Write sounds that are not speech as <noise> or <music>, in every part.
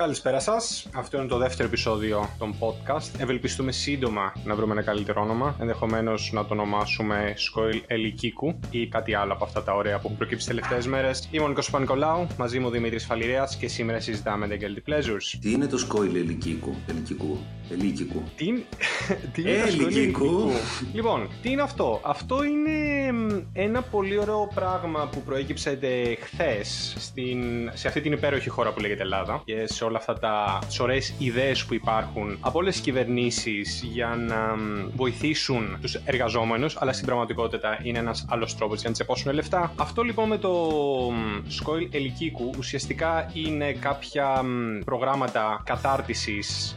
Καλησπέρα σας. Αυτό είναι το δεύτερο επεισόδιο των podcast. Ευελπιστούμε σύντομα να βρούμε ένα καλύτερο όνομα. Ενδεχομένως να το ονομάσουμε Σκόιλ Ελικίκου ή κάτι άλλο από αυτά τα ωραία που έχουν προκύψει τις τελευταίες μέρες. Είμαι ο Νίκος Πανικολάου, μαζί μου ο Δημήτρης Φαλιρέας και σήμερα συζητάμε The Guilty Pleasures. Τι είναι το Σκόιλ Ελικίκου, Ελικίκου, Ελίκικου. Τι, είναι- <laughs> τι είναι το Σκόιλ Ελικίκου. Ελικίκου; Λοιπόν, τι είναι αυτό; Αυτό είναι μ, ένα πολύ ωραίο πράγμα που προέκυψε χθες σε αυτή την υπέροχη χώρα που λέγεται Ελλάδα και σε όλα αυτά τα τις ωραίες ιδέες που υπάρχουν από όλες τις κυβερνήσεις για να μ, βοηθήσουν τους εργαζόμενους αλλά στην πραγματικότητα είναι ένας άλλος τρόπος για να τσεπώσουν λεφτά. Αυτό λοιπόν με το μ, Σκόιλ Ελικίκου ουσιαστικά είναι κάποια μ, προγράμματα κατάρτισης,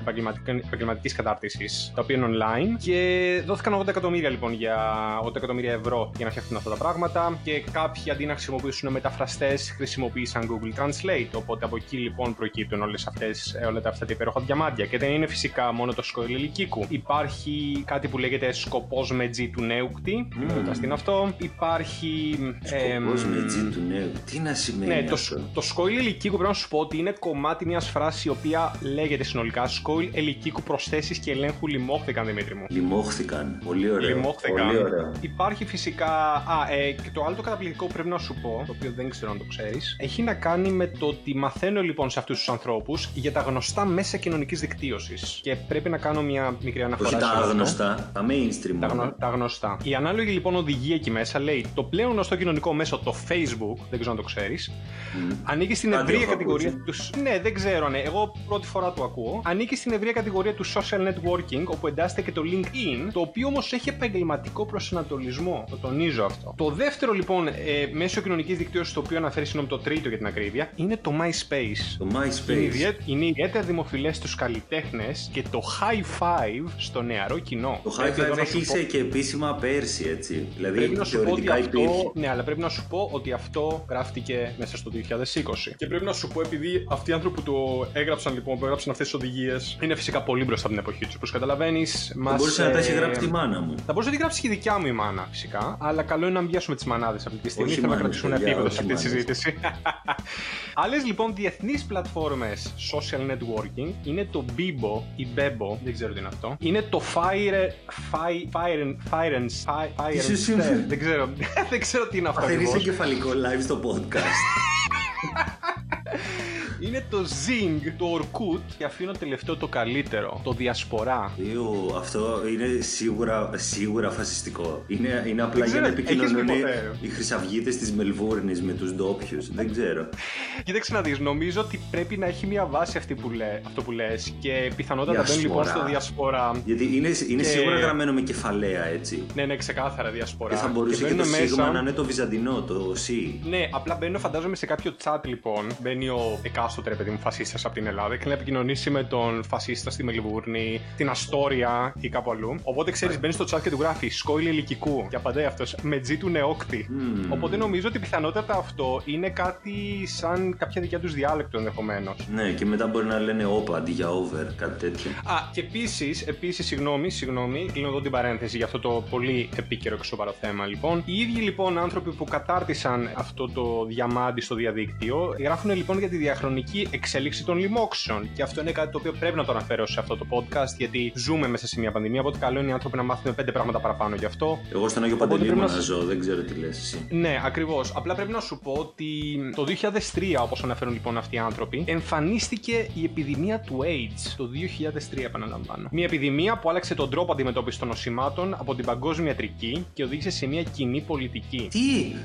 επαγγελματικής κατάρτισης, τα οποία είναι online και δόθηκαν 80 εκατομμύρια λοιπόν για 80 εκατομμύρια ευρώ για να φτιαχτούν αυτά τα πράγματα και κάποιοι αντί να χρησιμοποιήσουν μεταφραστές χρησιμοποίησαν Google Translate οπότε από εκεί λοιπόν προκύπτουν όλες αυτές, ε, όλα τα, αυτά τα υπέροχα διαμάντια και δεν είναι φυσικά μόνο το σκόιλ ελικίκου υπάρχει κάτι που λέγεται σκοπός με G του νέουκτη Μμμ. mm. τι είναι αυτό υπάρχει εμ, Σκοπός με τζιν του νέου. Τι να σημαίνει ναι, το, αυτό; το σκόιλ ελικίκου πρέπει να σου πω ότι είναι κομμάτι μιας φράσης η οποία λέγεται συνολικά Σκόιλ ελικίκου προσθέσεις και ελέγχου λιμόχθηκαν, Δημήτρη μου. Λιμώχθηκαν. Πολύ ωραίο. Λιμόχθηκαν. Πολύ ωραίο. Υπάρχει φυσικά. Α, ε, και το άλλο το καταπληκτικό που πρέπει να σου πω, το οποίο δεν ξέρω αν το ξέρεις, έχει να κάνει με το ότι μαθαίνω λοιπόν σε αυτούς τους ανθρώπους για τα γνωστά μέσα κοινωνικής δικτύωσης. Και πρέπει να κάνω μια μικρή αναφορά Όχι σε τα αυτό. άγνωστα, τα mainstream. Τα, μόνο. γνω- τα γνωστά. Η ανάλογη λοιπόν οδηγία εκεί μέσα λέει το πλέον γνωστό κοινωνικό μέσο, το Facebook, δεν ξέρω αν το ξέρεις, Μμ. ανήκει στην Κάτι ευρεία έχω κατηγορία ακούσει. του. Ναι, δεν ξέρω, ναι. Εγώ πρώτη φορά το ακούω. Ανήκει στην ευρεία κατηγορία του social networking, όπου εντάσσεται και το LinkedIn, το οποίο όμως έχει επαγγελματικό προσανατολισμό. Το τονίζω αυτό. Το δεύτερο λοιπόν ε, μέσο κοινωνικής δικτύωσης, το οποίο αναφέρει συγγνώμη το τρίτο για την ακρίβεια, είναι το MySpace. Το Είναι, MySpace. Ιδιαίτερα, είναι ιδιαίτερα δημοφιλές στους καλλιτέχνες και το high five στο νεαρό κοινό. Το Πρέπει High εδώ Five να σου πω- έκλεισε και επίσημα πέρσι, έτσι. Δηλαδή, Πρέπει να σου πω ότι θεωρητικά αυτό. υπήρχε. Ναι, αλλά πρέπει να σου πω ότι αυτό γράφτηκε μέσα στο 2020. Και πρέπει να σου πω, επειδή αυτοί οι άνθρωποι που το έγραψαν λοιπόν, που έγραψαν αυτές τις οδηγίες, είναι φυσικά πολύ μπροστά από την εποχή τους. Όπως καταλαβαίνεις, μας. Θα μπορούσε να τα έχει γράψει η μάνα μου. Θα μπορούσε να τη γράψει και η δικιά μου η μάνα, φυσικά. Αλλά καλό είναι να πιάσουμε τις μανάδες αυτή τη στιγμή. Όχι Θέλω να μάνες, κρατήσουν παιδιά, επίπεδο όχι σε αυτή τη μάνες. συζήτηση. <laughs> Άλλες λοιπόν διεθνείς πλατφόρμες social networking είναι το Bibo ή Bebo, δεν ξέρω τι είναι αυτό. Είναι το Fire. Fire. Fire. Fire. Fire. Τι σου Fire συμβαίνει; δεν ξέρω. <laughs> δεν ξέρω τι είναι αυτό. Αφαιρείς ακριβώς. εγκεφαλικό live στο podcast. <laughs> Είναι το Zing, το Orkut και αφήνω τελευταίο το καλύτερο. Το Διασπορά. Ιου, αυτό είναι σίγουρα, σίγουρα φασιστικό. Είναι, είναι απλά Δεν για να ξέρω, έχεις επικοινωνούν πει ποτέ; οι χρυσαυγίτες της Μελβούρνης με τους ντόπιους. Δεν ξέρω. Κοίταξε να δεις, νομίζω ότι πρέπει να έχει μια βάση αυτή που λέ, αυτό που λες. Και πιθανότατα μπαίνει λοιπόν Διασπορά. στο Διασπορά. Γιατί είναι, είναι Και- σίγουρα γραμμένο με κεφαλαία έτσι. Ναι, ναι, ξεκάθαρα Διασπορά. Και θα μπορούσε και, μπαίνουν το μέσα- σίγμα να είναι το βυζαντινό, το C. Ναι, απλά μπαίνω, φαντάζομαι, σε κάποιο chat λοιπόν. Μπαίνει ο εκάστοτε ρε παιδί μου φασίστα από την Ελλάδα και να επικοινωνήσει με τον φασίστα στη Μελβούρνη, την Αστόρια ή κάπου αλλού. Οπότε ξέρεις, μπαίνεις στο chat και του γράφει Σκόιλ ηλικικού. Και απαντάει αυτός με G του νεόκτη. Μμμ. Οπότε νομίζω ότι πιθανότατα αυτό είναι κάτι σαν κάποια δικιά τους διάλεκτο ενδεχομένως. Ναι, και μετά μπορεί να λένε όπα αντί για over, κάτι τέτοιο. Α, και επίσης, επίσης, συγγνώμη, συγγνώμη, κλείνω εδώ την παρένθεση για αυτό το πολύ επίκαιρο και σοβαρό θέμα λοιπόν. Οι ίδιοι λοιπόν άνθρωποι που κατάρτισαν αυτό το διαμάντι στο διαδίκτυο γράφουν λοιπόν για τη διαχρονική εξέλιξη των λοιμόξεων. Και αυτό είναι κάτι το οποίο πρέπει να το αναφέρω σε αυτό το podcast, γιατί ζούμε μέσα σε μια πανδημία. Οπότε καλό είναι οι άνθρωποι να μάθουν πέντε πράγματα παραπάνω γι' αυτό. Εγώ στον Άγιο Οπότε Παντελήμωνα πρέπει να- ζω, δεν ξέρω τι λες εσύ. Ναι, ακριβώς. Απλά πρέπει να σου πω ότι το 2003, όπως αναφέρουν λοιπόν αυτοί οι άνθρωποι, εμφανίστηκε η επιδημία του AIDS. Το 2003, επαναλαμβάνω. Μια επιδημία που άλλαξε τον τρόπο αντιμετώπισης των νοσημάτων από την παγκόσμια ιατρική και οδήγησε σε μια κοινή πολιτική. Τι,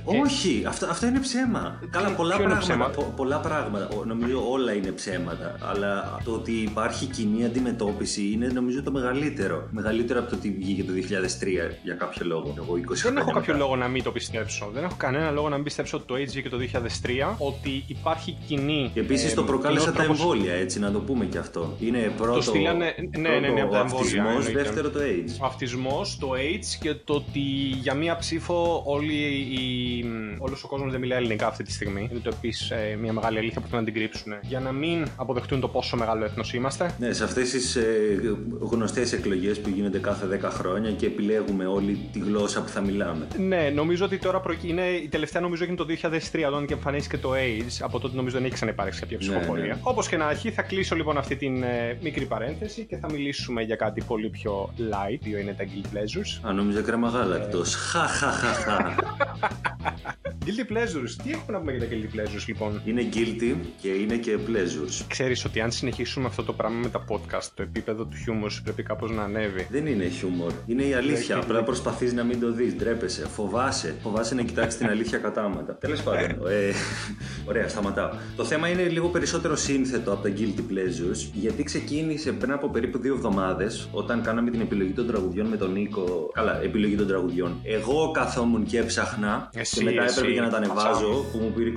όχι, αυτό, αυτό είναι ψέμα. Καλά, πολλά ποιο είναι πράγματα, ψέμα; πο- πολλά πράγματα. Ο- Νομίζω όλα είναι ψέματα. Αλλά το ότι υπάρχει κοινή αντιμετώπιση είναι νομίζω το μεγαλύτερο. Μεγαλύτερο από το ότι βγήκε το 2003 για κάποιο λόγο. Εγώ 20 Δεν έχω χρόνια κάποιο μετά. λόγο να μην το πιστέψω. Δεν έχω κανένα λόγο να μην πιστέψω ότι το AIDS βγήκε το 2003, ότι υπάρχει κοινή. Και επίσης ε, το προκάλεσαν κοινός τα τρόπος- εμβόλια, έτσι να το πούμε και αυτό. Είναι πρώτο, στείλανε- ναι, ναι, ναι, από τα ο εμβόλια, αυτισμός, εννοείται. δεύτερο το AIDS. Ο αυτισμός, το AIDS και το ότι για μία ψήφο όλοι οι... όλος ο κόσμος δεν μιλάει ελληνικά αυτή τη στιγμή. Είναι το επίσης ε, μια μεγάλη αλήθεια που πρέπει να την κρύψουμε. Στηρίξουν για να μην αποδεχτούν το πόσο μεγάλο έθνος είμαστε. Ναι, σε αυτές τις ε, γνωστές εκλογές που γίνονται κάθε 10 χρόνια και επιλέγουμε όλη τη γλώσσα που θα μιλάμε. Ναι, νομίζω ότι τώρα προ... είναι, η τελευταία νομίζω έγινε το 2003 όταν και εμφανίστηκε το AIDS. Από τότε νομίζω δεν έχει ξαναυπάρξει κάποια ψηφοφορία. Ναι, ναι. Όπως και να έχει, θα κλείσω λοιπόν αυτή την ε, μικρή παρένθεση και θα μιλήσουμε για κάτι πολύ πιο light, ποιο είναι τα guilt pleasures. Α, νόμιζα κρέμα γάλακτο. Χαχαχαχα. <laughs> Guilty pleasures. Τι έχουμε να πούμε για τα guilty pleasures, λοιπόν; Είναι guilty και είναι και pleasures. Ξέρεις ότι αν συνεχίσουμε αυτό το πράγμα με τα podcast, το επίπεδο του χιούμορ πρέπει κάπως να ανέβει; Δεν είναι χιούμορ. Είναι η αλήθεια. Απλά προσπαθείς να μην το δεις. Ντρέπεσαι. Φοβάσαι. Φοβάσαι να κοιτάξεις την αλήθεια κατάματα. Τέλος πάντων. Ε, ωραία, σταματάω. Το θέμα είναι λίγο περισσότερο σύνθετο από τα guilty pleasures, γιατί ξεκίνησε πριν από περίπου δύο εβδομάδες, όταν κάναμε την επιλογή των τραγουδιών με τον Νίκο. Καλά, επιλογή των τραγουδιών. Εγώ καθόμουν και έψαχνα. Εσύ, και μετά έπρεπε για να τα ανεβάζω, που μου πήρε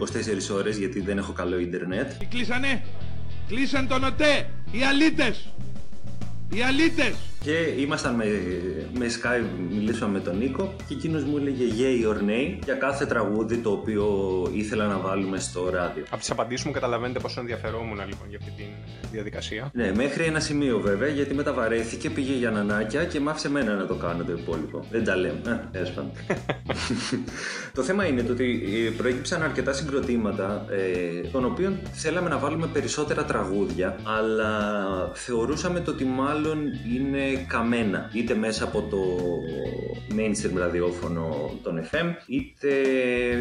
24 ώρες γιατί δεν έχω καλό ίντερνετ. Τι κλείσανε! Κλείσαν τον ΟΤΕ! Οι αλήτες! Οι αλήτες! Και ήμασταν με, με Skype, μιλήσαμε με τον Νίκο και εκείνος μου έλεγε yay or nay για κάθε τραγούδι το οποίο ήθελα να βάλουμε στο ράδιο. Από τις απαντήσεις μου καταλαβαίνετε πόσο ενδιαφερόμουν λοιπόν για αυτή τη διαδικασία. Ναι, μέχρι ένα σημείο βέβαια γιατί μετά βαρέθηκε, πήγε για νανάκια και μ' άφησε εμένα να το κάνω το υπόλοιπο. Δεν τα λέμε. Ε, <laughs> το θέμα είναι το ότι ε, προέκυψαν αρκετά συγκροτήματα ε, των οποίων θέλαμε να βάλουμε περισσότερα τραγούδια αλλά θεωρούσαμε το ότι μάλλον είναι καμένα είτε μέσα από το mainstream ραδιόφωνο των FM είτε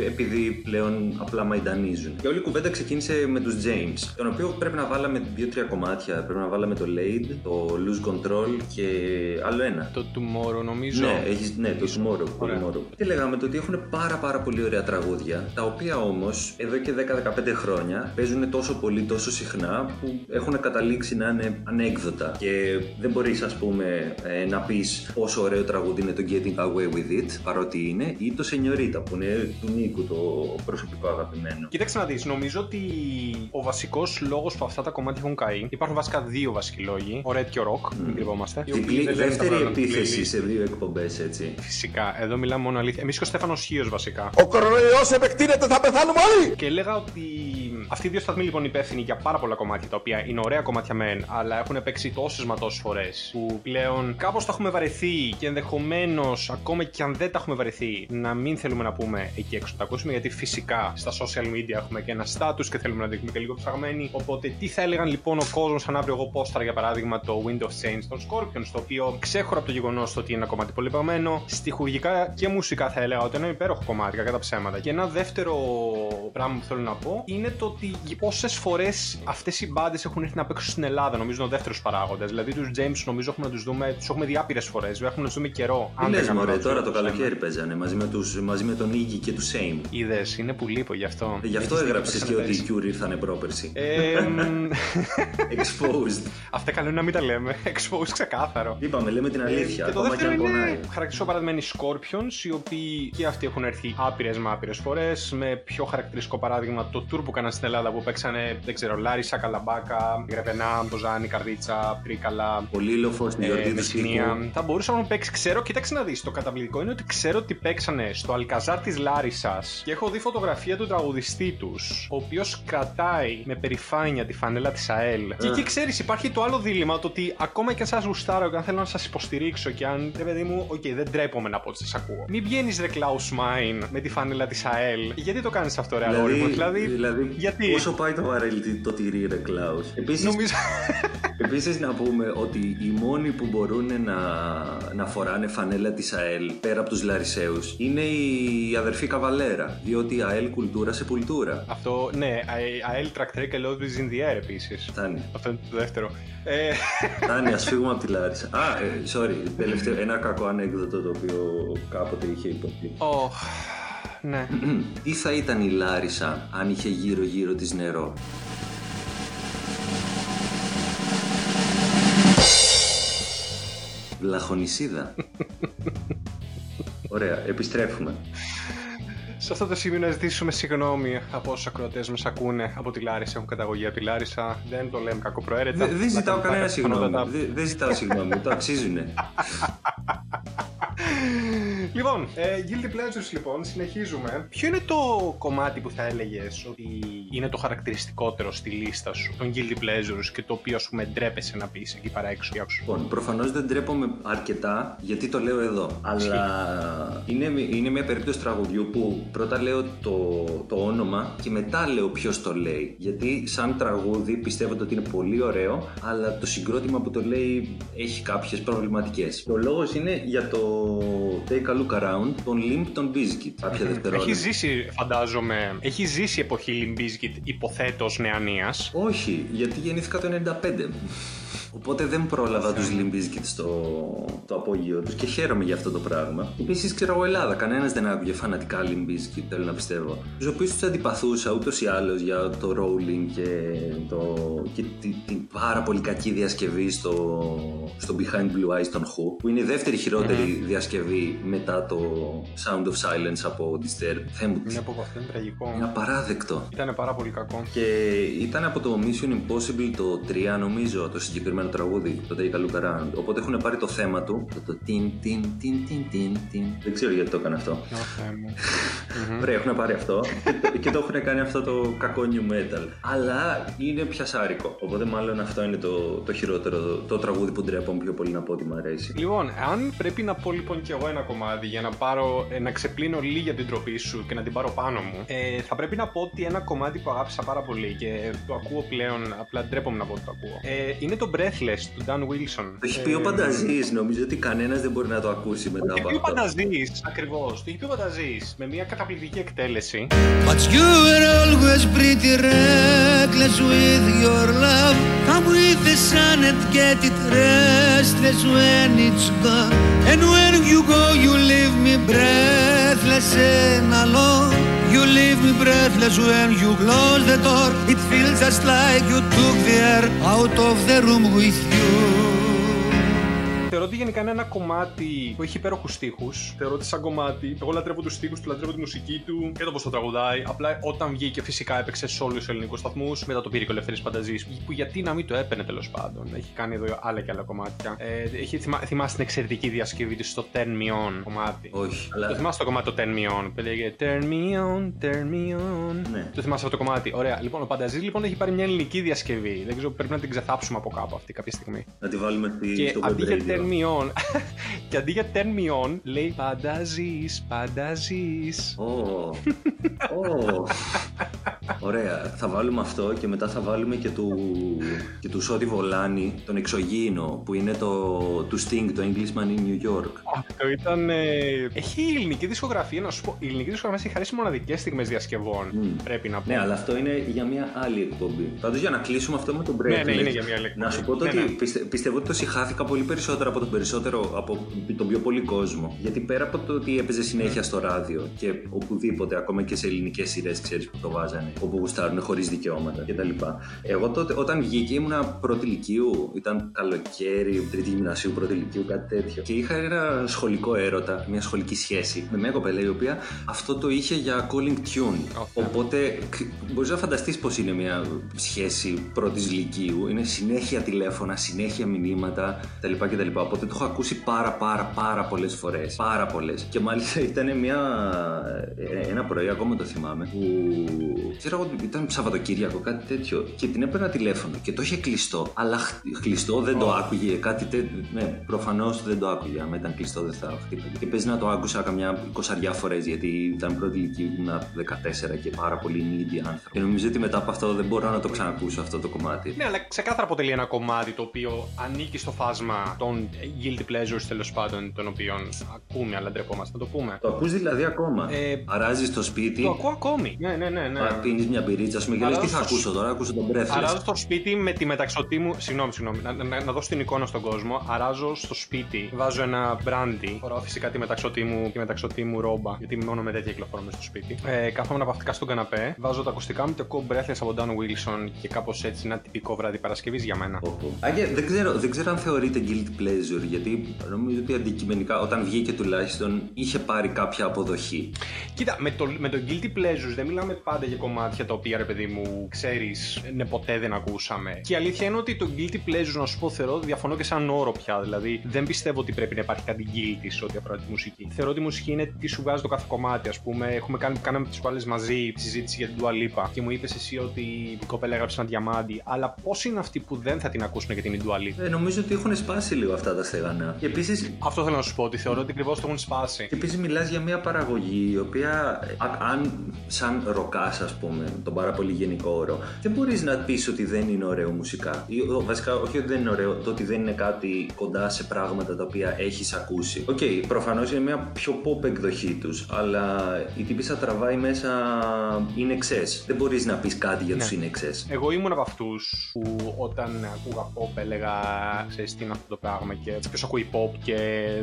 επειδή πλέον απλά μαϊντανίζουν. Και όλη η κουβέντα ξεκίνησε με τους James τον οποίο πρέπει να βάλαμε δύο-τρία κομμάτια πρέπει να βάλαμε το Laid, το Lose Control και άλλο ένα. Το Tomorrow νομίζω. Ναι, έχεις, ναι το Tomorrow, tomorrow. Και λέγαμε το ότι έχουν πάρα πάρα πολύ ωραία τραγούδια τα οποία όμως εδώ και 10-15 χρόνια παίζουν τόσο πολύ τόσο συχνά που έχουν καταλήξει να είναι ανέκδοτα και δεν μπορείς ας πούμε ε, να πεις πόσο ωραίο τραγούδι είναι το Getting Away with It, παρότι είναι, ή το Señorita που είναι του Νίκου το προσωπικό αγαπημένο. Κοίταξε να δεις, νομίζω ότι ο βασικός λόγος που αυτά τα κομμάτια έχουν καεί, υπάρχουν βασικά δύο βασικοί λόγοι. Ο Red και ο Rock, mm. μην κρυβόμαστε. Διπλή, δεύτερη επίθεση σε δύο εκπομπές, έτσι. Φυσικά, εδώ μιλάμε μόνο αλήθεια. Εμείς και ο Στέφανος Χίος βασικά. Ο κορονοϊός επεκτείνεται, θα πεθάνουμε όλοι! Και έλεγα ότι αυτοί οι δύο σταθμοί λοιπόν υπεύθυνοι για πάρα πολλά κομμάτια τα οποία είναι ωραία κομμάτια μεν, αλλά έχουν παίξει τόσες μα τόσες φορές που πλέον κάπως τα έχουμε βαρεθεί και ενδεχομένως ακόμα και αν δεν τα έχουμε βαρεθεί να μην θέλουμε να πούμε εκεί έξω τα ακούσουμε γιατί φυσικά στα social media έχουμε και ένα status και θέλουμε να δείχνουμε και λίγο ψαγμένοι. Οπότε τι θα έλεγαν λοιπόν ο κόσμος αν αύριο εγώ πόσταρα για παράδειγμα το Wind of Change των Scorpions, το οποίο ξέχωρα από το γεγονός ότι είναι ένα κομμάτι πολύ παγμένο, στοιχουργικά και μουσικά θα έλεγα ότι είναι ένα υπέροχο κομμάτι κατά ψέματα. Και ένα δεύτερο πράγμα που θέλω να πω είναι το ότι πόσες φορές αυτές οι μπάντες έχουν έρθει να παίξουν στην Ελλάδα, νομίζω είναι ο δεύτερος παράγοντας. Δηλαδή τους James νομίζω έχουμε να τους δούμε, τους έχουμε δει άπειρες φορές, έχουμε να τους δούμε καιρό. Αν δεν μωρέ, τώρα το καλοκαίρι παίζανε μαζί με, τους, μαζί με τον Iggy και τους Same. Είδες, είναι που λείπω γι' αυτό. Ε, γι' αυτό έγραψες και ότι οι Cure ήρθανε πρόπερση. <laughs> Exposed. Αυτά καλό είναι να μην τα λέμε. Exposed ξεκάθαρο. Είπαμε, λέμε την αλήθεια. Και το δεύτερο είναι χαρακτηριστικό παραδείγμα Scorpions, οι οποίοι και αυτοί έχουν έρθει άπειρες με άπειρες φορές. Με πιο χαρακτηριστικό παράδειγμα το tour που έκαναν στην Ελλάδα που παίξανε, δεν ξέρω, Λάρισα, Καλαμπάκα, Γρεβενά, Μποζάνη, Καρδίτσα, Τρίκαλα. Πολύλοφο στην γιορτή του Θα μπορούσα να παίξει, ξέρω, κοίταξε να δεις. Το καταπληκτικό είναι ότι ξέρω ότι παίξανε στο Αλκαζάρ της Λάρισας και έχω δει φωτογραφία του τραγουδιστή τους, ο οποίος κρατάει με περηφάνεια τη φανέλα της ΑΕΛ. Και εκεί ξέρεις, υπάρχει το άλλο δίλημμα, το ότι ακόμα και αν σας γουστάρω και αν θέλω να σας υποστηρίξω και αν, ρε παιδί μου, OK, okay, δεν ντρέπομαι να πω ότι σας ακούω. Μην βγαίνεις ρε Klaus Meine με τη φανέλα της ΑΕΛ. Γιατί το κάνεις αυτό, ρε δηλαδή, μου, δηλαδή, δηλαδή, γιατί; Πόσο πάει το βαρέλι το τυρί, ρε Klaus. Επίσης, Νομίζω... επίσης να πούμε ότι οι μόνοι που μπορούν να, να φοράνε φανέλα της ΑΕΛ πέρα από τους Λαρισαίους είναι η αδερφή Καβαλέρα. Διότι η ΑΕΛ κουλτούρα σε πουλτούρα. Αυτό, ναι, ΑΕΛ τρακτρέ και λόγω in the air επίσης. Φτάνει. Αυτό είναι το δεύτερο. Ε... Φτάνει, ας <laughs> φύγουμε από τη Λάρισα. Α, ε, sorry, τελευταίο, ένα κακό ανέκδοτο το οποίο κάποτε είχε υποθεί. Oh, ναι. Τι θα ήταν η Λάρισα αν είχε γύρω-γύρω της νερό. Βλαχονισίδα. <laughs> Ωραία, επιστρέφουμε. Σε αυτό το σημείο να ζητήσουμε συγγνώμη από όσους ακροατές μας ακούνε από τη Λάρισα, έχουν καταγωγή από τη Λάρισα. Δεν το λέμε κακοπροαίρετα. Δεν ζητάω κανένα συγγνώμη. Δεν ζητάω συγγνώμη, το αξίζουνε. <laughs> λοιπόν, ε, Guilty Pleasures λοιπόν, συνεχίζουμε. Ποιο είναι το κομμάτι που θα έλεγες ότι είναι το χαρακτηριστικότερο στη λίστα σου των Guilty Pleasures και το οποίο ας πούμε ντρέπεσαι να πεις εκεί παρά έξω. Λοιπόν, προφανώς δεν ντρέπομαι αρκετά γιατί το λέω εδώ. Αλλά είναι, είναι μια περίπτωση τραγουδιού που πρώτα λέω το, το όνομα και μετά λέω ποιος το λέει. Γιατί σαν τραγούδι πιστεύω ότι είναι πολύ ωραίο, αλλά το συγκρότημα που το λέει έχει κάποιες προβληματικές. Ο λόγος είναι για το Take a Look Around των Limp των Bizkit. Κάποια δευτερόλεπτα. Έχει ζήσει, φαντάζομαι, έχει ζήσει εποχή Limp Bizkit υποθέτως νεανίας. Όχι, γιατί γεννήθηκα το 95. Οπότε δεν πρόλαβα τους Limbiskit στο το απόγειο τους και χαίρομαι για αυτό το πράγμα. Επίσης, ξέρω εγώ, Ελλάδα. Κανένας δεν άκουγε φανατικά Limbiskit, θέλω να πιστεύω. Τους οποίους τους αντιπαθούσα ούτως ή άλλως για το rolling και, το, και την, την πάρα πολύ κακή διασκευή στο, στο Behind Blue Eyes των Who, που είναι η δεύτερη χειρότερη διασκευή μετά το Sound of Silence από Disturbed. Θεέ είναι από αυτό, είναι τραγικό. Είναι απαράδεκτο. Ήταν πάρα πολύ κακό. Και ήταν από το Mission Impossible το 3, νομίζω, το συγκεκριμένο τραγούδι, το Take a Look Around. Οπότε έχουν πάρει το θέμα του, το, το τιν, τιν, τιν, τιν, τιν, τιν. Δεν ξέρω γιατί το έκανε αυτό. Ωραία, <laughs> έχουν πάρει αυτό <laughs> και, το έχουν κάνει αυτό το κακό new metal. Αλλά είναι πιασάρικο. Οπότε μάλλον αυτό είναι το, το χειρότερο, το τραγούδι που ντρέπω πιο πολύ να πω ότι μου αρέσει. Λοιπόν, αν πρέπει να πω λοιπόν κι εγώ ένα κομμάτι για να πάρω, ε, να ξεπλύνω λίγη την τροπή σου και να την πάρω πάνω μου, ε, θα πρέπει να πω ότι ένα κομμάτι που αγάπησα πάρα πολύ και το ακούω πλέον, απλά ντρέπομαι να πω ότι το ακούω. Ε, είναι το Breathless του Dan Wilson. Το έχει πει ο ε, Πανταζή, νομίζω ότι κανένα δεν μπορεί να το ακούσει μετά από αυτό. Το έχει πει ο Πανταζή, ακριβώ. Το έχει πει ο Πανταζή με μια καταπληκτική εκτέλεση. But you were always pretty reckless with your love. Come with the sun and get it restless when it's gone. And when you go, you leave me breathless and alone. You leave me breathless when you close the door. It feels just like you took the air out of the room with you. Θεωρώ ότι γενικά είναι ένα κομμάτι που έχει υπέροχους στίχους. Θεωρώ ότι σαν κομμάτι. Εγώ λατρεύω τους στίχους του, λατρεύω τη μουσική του και το πώ το τραγουδάει. Απλά όταν βγήκε φυσικά έπαιξε σε όλους τους ελληνικούς σταθμούς. Μετά το πήρε και ο Ελευθερής Πανταζή. Που γιατί να μην το έπαιρνε τέλος πάντων. Έχει κάνει εδώ άλλα και άλλα κομμάτια. Ε, έχει, θυμά, θυμάσαι την εξαιρετική διασκευή του στο Turn Me On κομμάτι; Όχι. Αλλά... Το θυμάσαι το κομμάτι το Turn Me On; Που λέγε Turn Me On, Turn Me On. Ναι. Το θυμάσαι αυτό το κομμάτι; Ωραία. Λοιπόν, ο Πανταζή λοιπόν έχει πάρει μια ελληνική διασκευή. Δεν ξέρω, πρέπει να την ξεθάψουμε από κάπου αυτή κάποια στιγμή. Να τη βάλουμε στη, και στο αντί για Turn Me On, και αντί για turn me on, λέει Πάντα ζεις, πάντα ζεις. Ωραία. Θα βάλουμε αυτό και μετά θα βάλουμε και του, και του Σότι Βολάνη, τον εξωγήινο, που είναι το του Sting, το Englishman in New York. Αυτό ήταν. Ε, έχει η ελληνική δισκογραφία, να σου πω. Η ελληνική δισκογραφία έχει χαρίσει μοναδικές στιγμές διασκευών. Πρέπει να πω. Ναι, αλλά αυτό είναι για μια άλλη εκπομπή. Πάντως για να κλείσουμε αυτό με τον Break. Ναι, ναι, είναι για μια άλλη εκπομπή. Να σου πω το ναι, ότι ναι. Πιστε, πιστεύω ότι το συχάθηκα πολύ περισσότερο από τον περισσότερο, από τον πιο πολύ κόσμο. Γιατί πέρα από το ότι έπαιζε συνέχεια στο ράδιο και οπουδήποτε, ακόμα και σε ελληνικές σειρές, ξέρεις που το βάζανε, όπου γουστάρουν χωρίς δικαιώματα κτλ. Εγώ τότε, όταν βγήκε, ήμουνα πρώτη ηλικίου, ήταν καλοκαίρι, τρίτη γυμνασίου, πρώτη ηλικίου, κάτι τέτοιο. Και είχα ένα σχολικό έρωτα, μια σχολική σχέση με μια κοπέλα η οποία αυτό το είχε για calling tune. Οπότε μπορείς να φανταστείς πώς είναι μια σχέση πρώτης ηλικίου. Είναι συνέχεια τηλέφωνα, συνέχεια μηνύματα κτλ. Οπότε το έχω ακούσει πάρα πάρα πάρα πολλές φορές. Πάρα πολλές. Και μάλιστα ήταν μια, ε, ένα πρωί, ακόμα το θυμάμαι, που ξέρω εγώ ήταν Σαββατοκύριακο, κάτι τέτοιο. Και την έπαιρνα τηλέφωνο και το είχε κλειστό. Αλλά κλειστό δεν το άκουγε. Κάτι τέτοιο. Ναι, προφανώς δεν το άκουγε. Αν ήταν κλειστό δεν θα χτύπαγε. Και παίζει να το άκουσα καμιά 20 φορές γιατί ήταν πρώτη ηλικία, ήμουν 14 και πάρα πολύ needy άνθρωποι. Και νομίζω ότι μετά από αυτό δεν μπορώ να το ξανακούσω αυτό το κομμάτι. Ναι, αλλά ξεκάθαρα αποτελεί ένα κομμάτι το οποίο ανήκει στο φάσμα των guilty pleasures τέλος πάντων, των οποίων ακούμε, αλλά ντρεπόμαστε να το πούμε. Το ακούς δηλαδή ακόμα; Ε, Αράζεις στο σπίτι; Το ακούω ακόμη. Ναι, ναι, ναι. ναι. Πίνει μια μπυρίτσα, ας πούμε, και τι θα ακούσω τώρα, ακούσω τον Breathless. Αράζω στο σπίτι με τη μεταξωτή μου. Συγγνώμη, συγγνώμη. Να, να, να δώσω την εικόνα στον κόσμο. Αράζω στο σπίτι, βάζω ένα μπράντι. Φοράω φυσικά τη μεταξωτή μου, τη μεταξωτή μου ρόμπα, γιατί μόνο με τέτοια κυκλοφορούμε στο σπίτι. Ε, κάθομαι αναπαυτικά στον καναπέ, βάζω τα ακουστικά μου, το ακούω Breathless από Dan Wilson και κάπως έτσι ένα τυπικό βράδυ Παρασκευής για μένα. Άγια, δεν ξέρω, δεν ξέρω αν θεωρείται guilt pleasure, γιατί νομίζω ότι αντικειμενικά όταν βγήκε τουλάχιστον είχε πάρει κάποια αποδοχή. Κοίτα, με το, με το guilty pleasures δεν μιλάμε πάντα για κομμάτια κομμάτια τα οποία ρε παιδί μου ξέρεις, ναι, ποτέ δεν ακούσαμε. Και η αλήθεια είναι ότι το guilty pleasure, να σου πω, θεωρώ, διαφωνώ και σαν όρο πια. Δηλαδή, δεν πιστεύω ότι πρέπει να υπάρχει κάτι guilty σε ό,τι αφορά τη μουσική. Θεωρώ ότι η μουσική είναι τι σου βγάζει το κάθε κομμάτι. Α πούμε, έχουμε κάνει, κάναμε τις κουάλε μαζί συζήτηση για την Dua Lipa και μου είπες εσύ ότι η κοπέλα έγραψε ένα διαμάντι. Αλλά πώς είναι αυτοί που δεν θα την ακούσουν για την Dua Lipa; Ε, νομίζω ότι έχουν σπάσει λίγο αυτά τα στεγανά. Και επίσης. Αυτό θέλω να σου πω, ότι θεωρώ ότι ακριβώς το έχουν σπάσει. Και επίσης μιλάς για μια παραγωγή η οποία, α- αν σαν ροκάς, ας πούμε, τον πάρα πολύ γενικό όρο, δεν μπορείς να πεις ότι δεν είναι ωραίο μουσικά. Ή, ο- βασικά, όχι ότι δεν είναι ωραίο, το ότι δεν είναι κάτι κοντά σε πράγματα τα οποία έχεις ακούσει. OK, okay, προφανώς είναι μια πιο pop εκδοχή τους, αλλά η τύπισσα τραβάει μέσα INXS. Δεν μπορείς να πεις κάτι για τους Ναι. INXS. Εγώ ήμουν από αυτούς που όταν ακούγα pop έλεγα ξέρεις τι είναι αυτό το πράγμα και ποιος ακούει pop και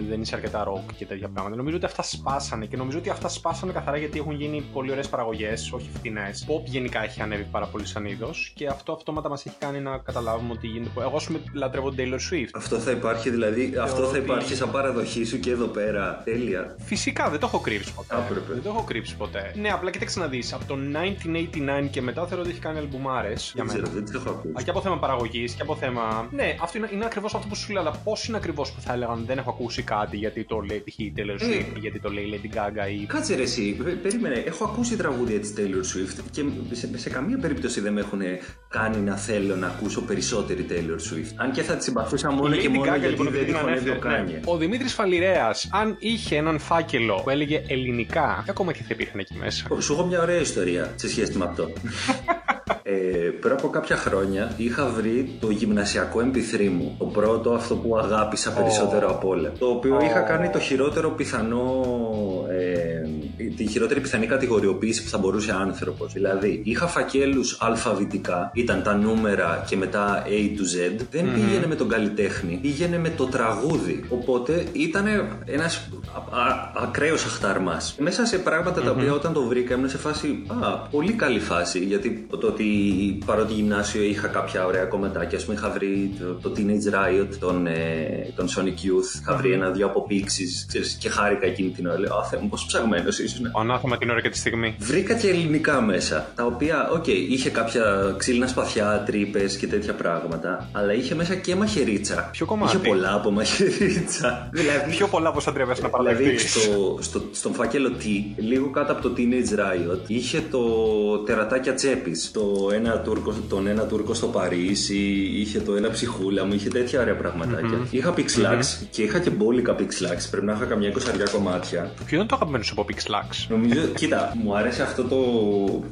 δεν είσαι αρκετά rock και τέτοια πράγματα. Νομίζω ότι αυτά σπάσανε και νομίζω ότι αυτά σπάσανε καθαρά γιατί έχουν γίνει πολύ ωραίες παραγωγές, όχι φτηνές. Pop γενικά έχει ανέβει πάρα πολύ σαν είδος και αυτό αυτόματα μας έχει κάνει να καταλάβουμε ότι γίνεται. Εγώ, ας πούμε, λατρεύω Taylor Swift. Αυτό θα υπάρχει δηλαδή, αυτό θα ότι- υπάρχει σαν παραδοχή σου και εδώ πέρα. Τέλεια. Φυσικά δεν το έχω κρύψει ποτέ. Άπρεπε. Δεν το έχω κρύψει ποτέ. Ναι, απλά κοίταξε να δεις. Από το 1989 και μετά θεωρώ ότι έχει κάνει αλμπουμάρε για Δεν μένα. ξέρω, δεν τι έχω ακούσει. Α, Και από θέμα παραγωγής και από θέμα. Ναι, αυτό είναι, είναι ακριβώς αυτό που σου λέω. Αλλά πώς είναι ακριβώς που θα έλεγαν δεν έχω ακούσει κάτι γιατί το λέει π.χ. η Taylor Ε. Swift ή γιατί το λέει η Lady Gaga ή. Κάτσε ρε εσύ, πε- περίμενε, έχω ακούσει τραγούδια της Taylor Swift και σε, σε καμία περίπτωση δεν με έχουν κάνει να θέλω να ακούσω περισσότερη Taylor Swift. Αν και θα τη συμπαθούσα μόνο Η και Lady μόνο Gaga, γιατί λοιπόν, δεν επειδή τη την χωνεύει ο ανέφερε, ναι. Kanye. Ο Δημήτρης Φαληρέας, αν είχε έναν φάκελο που έλεγε ελληνικά, και ακόμα και θα υπήρχαν εκεί μέσα; Σου έχω μια ωραία ιστορία σε σχέση με αυτό. <laughs> Ε, πριν από κάποια χρόνια είχα βρει το γυμνασιακό MP3 μου. Το πρώτο αυτό που αγάπησα περισσότερο απ' όλα. Το οποίο είχα κάνει το χειρότερο πιθανό. Ε, τη χειρότερη πιθανή κατηγοριοποίηση που θα μπορούσε άνθρωπος. Δηλαδή, είχα φακέλους αλφαβητικά, ήταν τα νούμερα και μετά A to Z. Δεν πήγαινε με τον καλλιτέχνη, πήγαινε με το τραγούδι. Οπότε ήταν ένας ακραίος αχταρμάς. Μέσα σε πράγματα τα οποία όταν το βρήκα ήμουν σε φάση. Α, πολύ καλή φάση. Γιατί το ότι παρότι γυμνάσιο είχα κάποια ωραία κομματάκια. Ας πούμε, είχα βρει το, το Teenage Riot, τον, ε, τον Sonic Youth. Είχα βρει ένα-δύο από Pixies. Και χάρηκα εκείνη την ώρα. Λέω, Α, Θεέ μου, πόσο ψαγμένος ήσουν. Ο ανάθεμα την ώρα και τη στιγμή. Βρήκα και ελληνικά μέσα. Τα οποία, οκ, είχε κάποια ξύλινα σπαθιά, τρύπες και τέτοια πράγματα. Αλλά είχε μέσα και Μαχαιρίτσα. Ποιο κομμάτι; Είχε πολλά από Μαχαιρίτσα. <laughs> δηλαδή, Πιο πολλά από όσα ντρέπεσαι να Δηλαδή παραδεχτεί. στο, στο, στον φάκελο T, λίγο κάτω από το Teenage Riot, είχε το τερατάκια τσέπης. Το ένα Τούρκο, τον ένα Τούρκο στο Παρίσι, είχε το ένα ψυχούλα μου, είχε τέτοια ωραία πραγματάκια. Είχα Pixlax και είχα και μπόλικα Pixlax. Πρέπει να είχα καμιά εικοσαριά κομμάτια. Ποιο είναι το αγαπημένο σου από Pixlax; Νομίζω, κοίτα, μου άρεσε αυτό το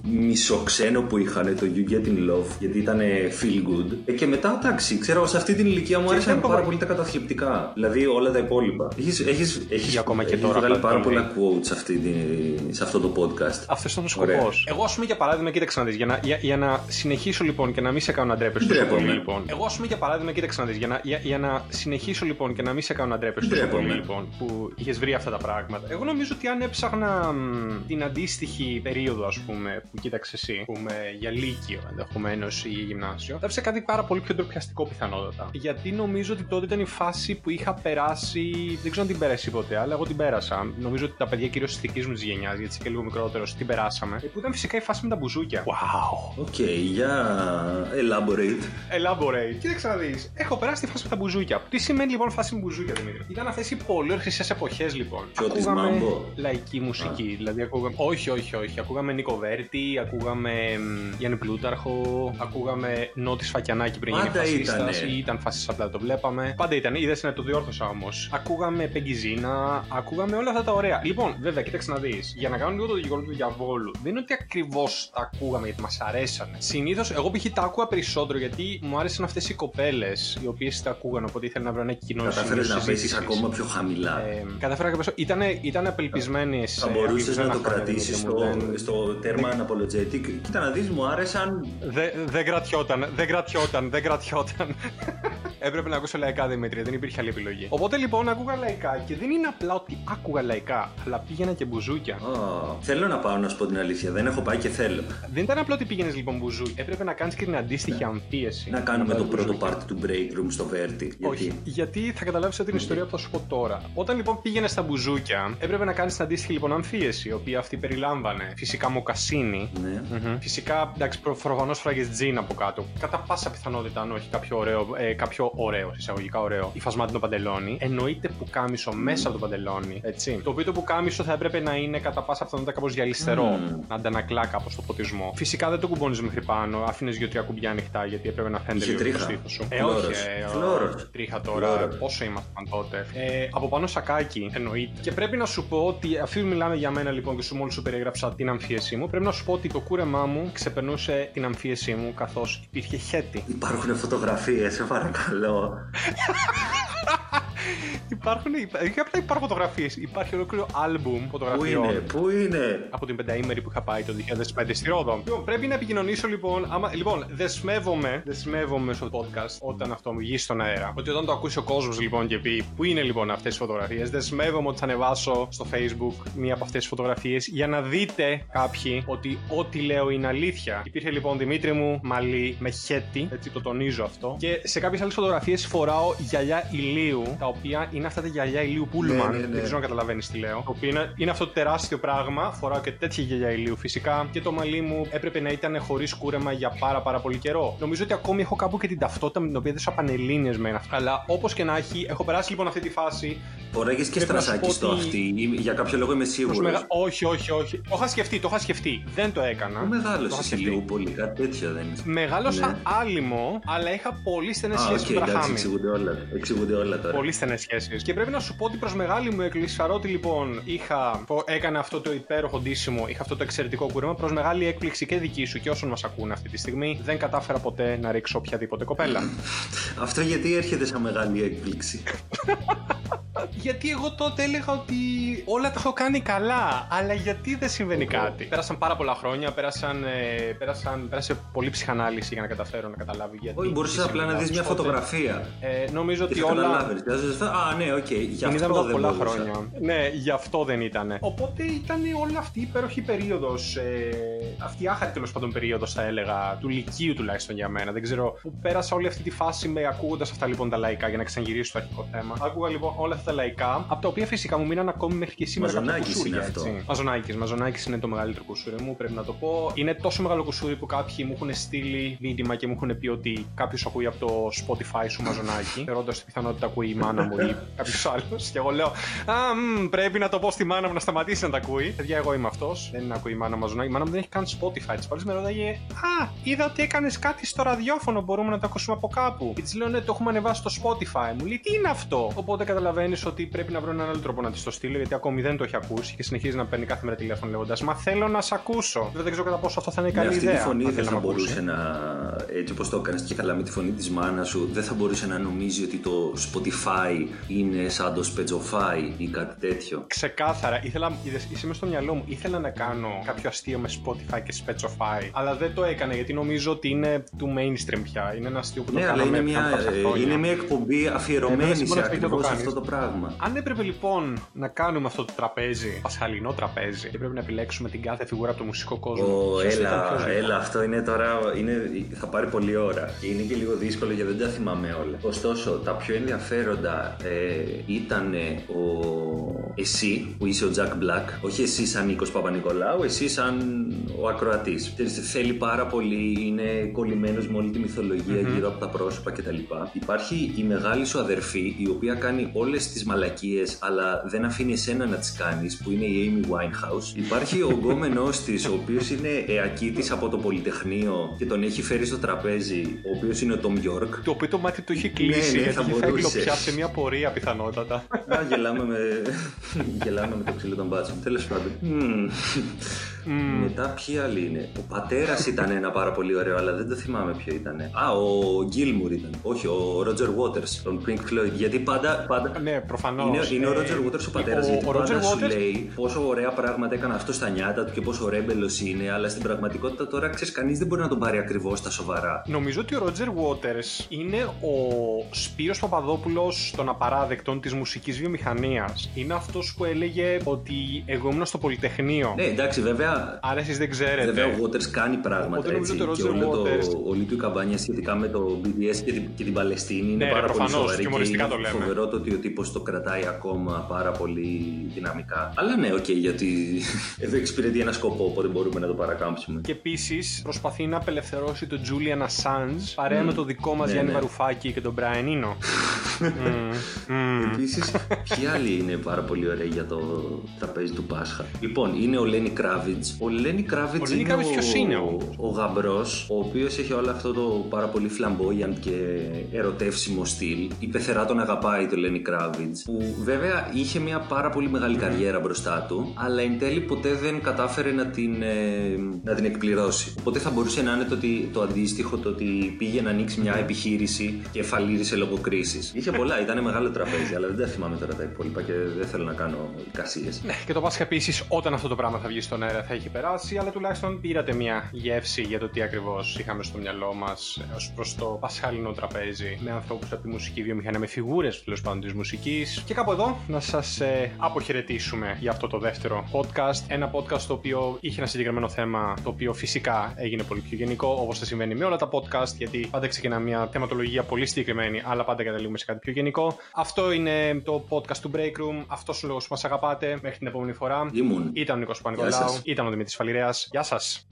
μισοξένο που είχαν, το You Get In Love, γιατί ήταν feel good. Ε, και μετά, εντάξει, ξέρω, σε αυτή την ηλικία μου άρεσαν δεν πάρα το- πολύ τα καταθλιπτικά. Δηλαδή όλα τα υπόλοιπα. Έχεις, έχεις, έχεις, Και ακόμα και έχεις τώρα βγάλει απλά πάρα το λέει. πολλά quotes αυτή τη- σε αυτό το podcast. Αυτός ήταν ο Ωραία. σκοπός. Εγώ, ας πούμε, για παράδειγμα, κοίταξε να δεις. Για, να- για, για να συνεχίσω λοιπόν και να μην σε κάνω να ντρέπεσαι τόσο Ντρέπομαι. πολύ λοιπόν. Εγώ, ας πούμε, για παράδειγμα, κοίταξε να δεις. Για, να- για, για να συνεχίσω λοιπόν και να μην σε κάνω να ντρέπεσαι τόσο Ντρέπομαι. πολύ λοιπόν που είχες βρει αυτά τα πράγματα. Εγώ νομίζω ότι αν έψαχνα μ, την αντίστοιχη περίοδο, ας πούμε, που κοίταξε εσύ, που πούμε, για λύκειο ενδεχομένως ή γυμνάσιο, θα έψαχνα κάτι πάρα πολύ πιο ντροπιαστικό πιθανότατα. Γιατί νομίζω ότι τότε ήταν η φάση που είχα περάσει. Δεν ξέρω αν την πέρασε ποτέ, αλλά εγώ την πέρασα. Νομίζω ότι τα παιδιά κυρίως της δικής μου της γενιάς, γιατί είσαι και λίγο μικρότερος, την περάσαμε. Ε, Που ήταν φυσικά η φάση με τα μπουζούκια. Wow. OK, για elaborate. Elaborate. Κοίταξε να δεις. Έχω περάσει τη φάση με τα μπουζούκια. Τι σημαίνει λοιπόν φάση με μπουζούκια, Δημήτρη; Ήταν αυτές οι πολύ χρυσές εποχές λοιπόν. Ποιο της ακούγαμε Mambo? λαϊκή μουσική. Δηλαδή ακούγαμε. Όχι, όχι, όχι. Ακούγαμε Νίκο Βέρτη, ακούγαμε μ, Γιάννη Πλούταρχο, ακούγαμε Νότι Σφακιανάκη πριν γίνει Πάντα φασίστας. ήτανε. Ή ήταν φασίστας, απλά το βλέπαμε. Πάντα ήταν. Είδες να το διόρθωσα όμως. Ακούγαμε Πέγκυ Ζήνα, ακούγαμε όλα αυτά τα ωραία. Λοιπόν, βέβαια, κοίταξε να δεις. Για να κάνω λίγο το συνήγορο του διαβόλου, δεν είναι ότι ακριβώς τα ακούγαμε γιατί μας αρέσανε. Συνήθως, εγώ π.χ. τα άκουγα περισσότερο γιατί μου άρεσαν αυτές οι κοπέλες οι οποίες τα ακούγαν, οπότε ήθελα να βρω ένα κοινό Κατάφερες σημείο να πέσεις συζήτησης. ακόμα πιο χαμηλά. Ε, κατάφερα και πέσω. Ήταν, ήταν απελπισμένες. Θα μπορούσε να το κρατήσεις στο, στο τέρμα unapologetic. Κοίτα να δεις, μου άρεσαν. Δεν δεν κρατιόταν, δεν κρατιόταν, δεν κρατιόταν. Έπρεπε να ακούσω λαϊκά Δημήτρη, δεν υπήρχε άλλη επιλογή. Οπότε λοιπόν άκουγα λαϊκά και δεν είναι απλά ότι άκουγα λαϊκά, αλλά πήγαινα και μπουζούκια. Oh, θέλω να πάω να σου πω την αλήθεια. Δεν έχω πάει και θέλω. Δεν ήταν απλά ότι πήγαινες λοιπόν μπουζούκι. Έπρεπε να κάνεις και την αντίστοιχη αμφίεση. Να κάνουμε το πρώτο part του break room στο Verti. Γιατί... Όχι, γιατί θα καταλάβεις την ιστορία που θα σου πω τώρα. Όταν λοιπόν πήγαινες στα μπουζούκια, έπρεπε να κάνεις την αντίστοιχη λοιπόν αμφίεση, η οποία αυτή περιλάμβανε φυσικά μοκασίνη. Ναι. Μμμ. Φυσικά, εντάξει, προφανώ φράγε τζιν από κάτω. Κατά πάσα πιθανότητα, αν όχι κάποιο ωραίο, ε, κάποιο ωραίο, εισαγωγικά ωραίο, υφασμάτινο παντελόνι. Εννοείται που κάμισο μέσα από το παντελόνι. Έτσι. Το οποίο το που κάμισο θα έπρεπε να είναι κατά πάσα πιθανότητα κάπως γυαλιστερό. Μμμ. Να αντανακλά κάπως το φωτισμό. Φυσικά δεν το κουμπώνεις μέχρι πάνω. Άφηνες δύο-τρία κουμπιά ανοιχτά γιατί έπρεπε να φαίνεται Είχε λίγο το τρίχα. στήθο σου. Ε, Φλόρος. όχι. Ε, Φλόρος. Τρίχα τώρα. Φλόρος. Πόσο ήμασταν τότε. Ε, από πάνω σακάκι, εννοείται. Και πρέπει να σου πω ότι, αφού μιλάμε για μένα λοιπόν και σου μόλις σου περιέγραψα την αμφίεσή μου, πρέπει να σου πω ότι το κούρεμά μου ξεπερνούσε την αμφίεσή μου καθώς υπήρχε χέτη. Υπάρχουν φωτογραφίες, σε παρακαλώ. não. <laughs> Υπάρχουν, όχι απλά υπάρχουν φωτογραφίες, υπάρχει ολόκληρο άλμπουμ Πού φωτογραφιών. είναι, πού είναι; Από την πενταήμερη που είχα πάει το 2005 στη Ρόδο. Λοιπόν, πρέπει να επικοινωνήσω λοιπόν. Άμα, λοιπόν, δεσμεύομαι, δεσμεύομαι στο podcast όταν αυτό μου βγει στον αέρα. Ότι όταν το ακούσει ο κόσμος λοιπόν και πει Πού είναι λοιπόν αυτές οι φωτογραφίες, δεσμεύομαι ότι θα ανεβάσω στο Facebook μία από αυτές τις φωτογραφίες για να δείτε κάποιοι ότι ό,τι λέω είναι αλήθεια. Υπήρχε λοιπόν Δημήτρη μου μαλλί με χέτι, έτσι το τονίζω αυτό. Και σε κάποιες άλλες φωτογραφίες φοράω γυαλιά ηλίου, τα οποία είναι αυτά τα γυαλιά ηλίου Πούλμαν. ναι, ναι. Δεν ξέρω αν καταλαβαίνεις τι λέω. Το οποίο είναι, είναι αυτό το τεράστιο πράγμα. Φοράω και τέτοια γυαλιά ηλίου φυσικά. Και το μαλλί μου έπρεπε να ήταν χωρίς κούρεμα για πάρα πάρα πολύ καιρό. Νομίζω ότι ακόμη έχω κάπου και την ταυτότητα με την οποία δεν σου πανελλήνιες με αυτά. Αλλά όπως και να έχει, έχω περάσει λοιπόν αυτή τη φάση. Φοράγε και Πρέπει να σου στρασάκι πω στο ότι- αυτή. ή Για κάποιο λόγο είμαι προς σίγουρος. μεγα- Όχι, όχι, όχι. Το είχα σκεφτεί, το είχα σκεφτεί. Δεν το έκανα. Πού Το είχα μεγάλωσε σκεφτεί. λίγο πολύ, κάτι τέτοιο δεν είναι. Μεγάλωσα Ναι. άλυμο, αλλά είχα πολύ στενές Α, σχέσεις οκ, με το εντάξει, Μπραχάμι. εξηγούνται όλα. Εξηγούνται όλα τώρα. Πολύ στενές σχέσεις. Και πρέπει να σου πω ότι προς μεγάλη μου έκπληξη, παρότι λοιπόν είχα, που έκανα αυτό το υπέροχο ντύσιμο, είχα αυτό το εξαιρετικό κούρεμα, προς μεγάλη έκπληξη και δική σου και όσων μας ακούνε αυτή τη στιγμή, δεν κατάφερα ποτέ να ρίξω οποιαδήποτε κοπέλα. Αυτό γιατί έρχεται σαν μεγάλη έκπληξη. <laughs> γιατί εγώ τότε έλεγα ότι όλα τα έχω κάνει καλά, αλλά γιατί δεν συμβαίνει κάτι; Πέρασαν πάρα πολλά χρόνια, πέρασαν, ε, πέρασαν, πέρασε πολύ ψυχανάλυση για να καταφέρω να καταλάβω γιατί. Όχι, μπορούσες τι απλά να συμβαίνει. δεις μια Οπότε, φωτογραφία. Ε, νομίζω Και ότι θα όλα. καταλάβεις. Α, ναι, οκ. Γι' Την είδαμε αυτό από δεν πολλά μπορούσα. χρόνια. Ναι, γι' αυτό δεν ήταν. Οπότε ήταν όλη αυτή η υπέροχη περίοδος. Ε, αυτή η άχαρη τέλος πάντων περίοδος, θα έλεγα, του Λυκείου τουλάχιστον για μένα. Δεν ξέρω. Που πέρασα όλη αυτή τη φάση με ακούγοντας αυτά λοιπόν τα λαϊκά για να ξαναγυρίσω στο αρχικό θέμα. Άκουγα λοιπόν όλα αυτά τα λαϊκά, από τα οποία φυσικά μου μείναν ακόμη μέχρι και σήμερα κάποια Μαζονάκης κουσούρια, είναι αυτό. έτσι. Μαζονάκης. Μαζονάκης είναι το μεγαλύτερο κουσούρι μου, πρέπει να το πω. Είναι τόσο μεγάλο κουσούρι που κάποιοι μου έχουν στείλει μήνυμα και μου έχουν πει ότι κάποιος ακούει από το Spotify σου Μαζονάκη. <laughs> Θεωρώντας τη πιθανότητα ακούει η μάνα μου ή <laughs> κάποιος άλλος. Και εγώ λέω, Α, μ, πρέπει να το πω στη μάνα μου να σταματήσει να τα ακούει. Παιδιά, εγώ είμαι αυτός. Δεν ακούει η μάνα Μαζονάκη. Η μάνα μου δεν έχει καν Spotify. Της πάλι με ρωτάγε, Α, είδα ότι έκανες κάτι στο ραδιόφωνο. Μπορούμε να το ακούσουμε από κάπου. Και της λέω, Ναι, το έχουμε ανεβάσει στο Spotify. Μου λέει, Τι είναι αυτό; Οπότε καταλαβαίνεις ότι πρέπει να βρω έναν άλλο τρόπο να της το στείλω γιατί ακόμη δεν το έχει ακούσει και συνεχίζει να παίρνει κάθε μέρα τηλέφωνο λέγοντας Μα θέλω να σε ακούσω. Βέβαια, δεν ξέρω κατά πόσο αυτό θα είναι Με καλή αυτή ιδέα. τη φωνή αν δεν θέλει θα να μ' ακούσει. μπορούσε να. Έτσι όπως το έκανες και καλά με τη φωνή της μάνας σου, δεν θα μπορούσε να νομίζει ότι το Spotify είναι σαν το Spetsofy ή κάτι τέτοιο. Ξεκάθαρα, ήθελα, είδες, είσαι μες στο μυαλό μου. Ήθελα να κάνω κάποιο αστείο με Spotify και Spetsofy, αλλά δεν το έκανα γιατί νομίζω ότι είναι του mainstream πια. Είναι ένα αστείο που το Ναι, αλλά κάναμε είναι πριν από μια, κάποια ε, χρόνια. είναι μια εκπομπή Ε, αφιερωμένη βέβαια, σε συμφωνώ, αυτό ακριβώ το κάνεις. αυτό το πράγμα. Αν έπρεπε λοιπόν να κάνουμε αυτό το τραπέζι, πασχαλινό τραπέζι, και πρέπει να επιλέξουμε την κάθε φιγούρα από το μουσικό κόσμο. Ω, ποιος ήταν έλα, ποιος, λοιπόν; έλα, αυτό είναι τώρα. Είναι, θα πάρει πολλή ώρα. Και είναι και λίγο δύσκολο γιατί δεν τα θυμάμαι όλα. Ωστόσο, τα πιο ενδιαφέροντα ε, ήταν ο εσύ που είσαι ο Jack Black. Όχι εσύ σαν Νίκος Παπα-Νικολάου, εσύ σαν ο ακροατής. Θέλει πάρα πολύ, είναι κολλημένος με όλη τη μυθολογια γύρω από τα πρόσωπα κτλ. Υπάρχει η μεγάλη σου αδερφή, η οποία κάνει όλες τις μαλακίες, αλλά δεν αφήνει εσένα να τις κάνεις, που είναι η Amy Winehouse. Υπάρχει ο γκόμενό της, ο οποίος είναι εακίτη από το Πολυτεχνείο και τον έχει φέρει στο τραπέζι, ο οποίος είναι ο Tom York. Το οποίο το μάτι του έχει κλείσει ναι, γιατί θα θα μπορούσε. πια σε μια πορεία πιθανότατα. Α, γελάμε με, γελάμε με το ξύλο των μπάτσων. Τέλος πάντων. Μμμ. Μετά ποιοι άλλοι είναι; Ο πατέρας ήταν ένα πάρα πολύ ωραίο, αλλά δεν το θυμάμαι ποιο ήταν. Α, ο Γκίλμουρ ήταν. Όχι, ο Ρότζερ Waters, τον Pink Floyd. Γιατί πάντα. πάντα... Ναι, προφανώς. Είναι, είναι ο Ε, Ρότζερ Waters ο πατέρας. ο- Γιατί ο πάντα Roger σου Waters- λέει πόσο ωραία πράγματα έκανε αυτός στα νιάτα του και πόσο ρέμπελο είναι. Αλλά στην πραγματικότητα τώρα ξέρεις, κανείς δεν μπορεί να τον πάρει ακριβώς στα σοβαρά. Νομίζω ότι ο Roger Waters είναι ο Σπύρος Παπαδόπουλος των απαράδεκτων της μουσικής βιομηχανίας. Είναι αυτός που έλεγε ότι εγώ ήμουν στο Πολυτεχνείο. Ναι, εντάξει, βέβαια. Άρα εσείς δεν ξέρετε. Βέβαια, ο Waters κάνει πράγματα Οπότε νομίζω έτσι. ότι ο Και Roger όλο το, Waters- όλη του η καμπάνια σχετικά με το BDS και την, και την Παλαιστίνη είναι Ναι, πάρα ρε, πολύ προφανώς, σοβαρή. και χιουμοριστικά είναι το λέμε. φοβερό το ότι ο τύπος το κρατάει ακόμα πάρα πολύ δυναμικά. Αλλά ναι, οκ, γιατί <laughs> εδώ εξυπηρετεί ένα σκοπό, οπότε μπορούμε να το παρακάμψουμε. Και επίσης προσπαθεί να απελευθερώσει τον Julian Assange παρέα με το δικό μας Ναι, Γιάννη ναι. Βαρουφάκη και τον Brian Eno. <laughs> Μμμ, μμμ. Επίσης, ποιοι άλλοι είναι πάρα πολύ ωραίοι για το τραπέζι του Πάσχα. Λοιπόν, είναι ο Λένι Κράβιτς. Ο Λένι Κράβιτς Ο Lenny είναι, Kravitz ποιος είναι, ο, ο γαμπρός, ο οποίος έχει όλο αυτό το πάρα πολύ flamboyant και ερωτεύσιμο στυλ. Η πεθερά τον αγαπάει το Λένι Κράβιτς. Που βέβαια είχε μια πάρα πολύ μεγάλη καριέρα μπροστά του, αλλά εν τέλει ποτέ δεν κατάφερε να την, ε, να την εκπληρώσει. Οπότε θα μπορούσε να είναι το, ότι, το αντίστοιχο το ότι πήγε να ανοίξει μια επιχείρηση και φαλήρισε λόγω κρίσης. Είχε πολλά, ήταν μεγάλο τραπέζι, αλλά δεν τα θυμάμαι τώρα τα υπόλοιπα και δεν θέλω να κάνω εικασίε. Ναι, και το Πάσχα επίσης, όταν αυτό το πράγμα θα βγει στον αέρα θα έχει περάσει, αλλά τουλάχιστον πήρατε μια γεύση για το τι ακριβώς είχαμε στο μυαλό μας ως προς το πασχάλινο τραπέζι με ανθρώπους από τη μουσική βιομηχανία, με φιγούρες τέλος πάντων της μουσικής. Και κάπου εδώ να σας ε, αποχαιρετήσουμε για αυτό το δεύτερο podcast. Ένα podcast το οποίο είχε ένα συγκεκριμένο θέμα, το οποίο φυσικά έγινε πολύ πιο γενικό, όπως θα συμβαίνει με όλα τα podcast, γιατί πάντα ξεκινά μια θεματολογία πολύ συγκεκριμένη, αλλά πάντα καταλήγουμε σε κάτι πιο γενικό. Αυτό είναι το podcast του Break Room. Αυτό ο λόγος που μας αγαπάτε. Μέχρι την επόμενη φορά. Ήμουν. Ήταν ο Νίκος Γεια Πανικολάου, σας. Ήταν ο Δημήτρης Φαλιρέας. Γεια σας.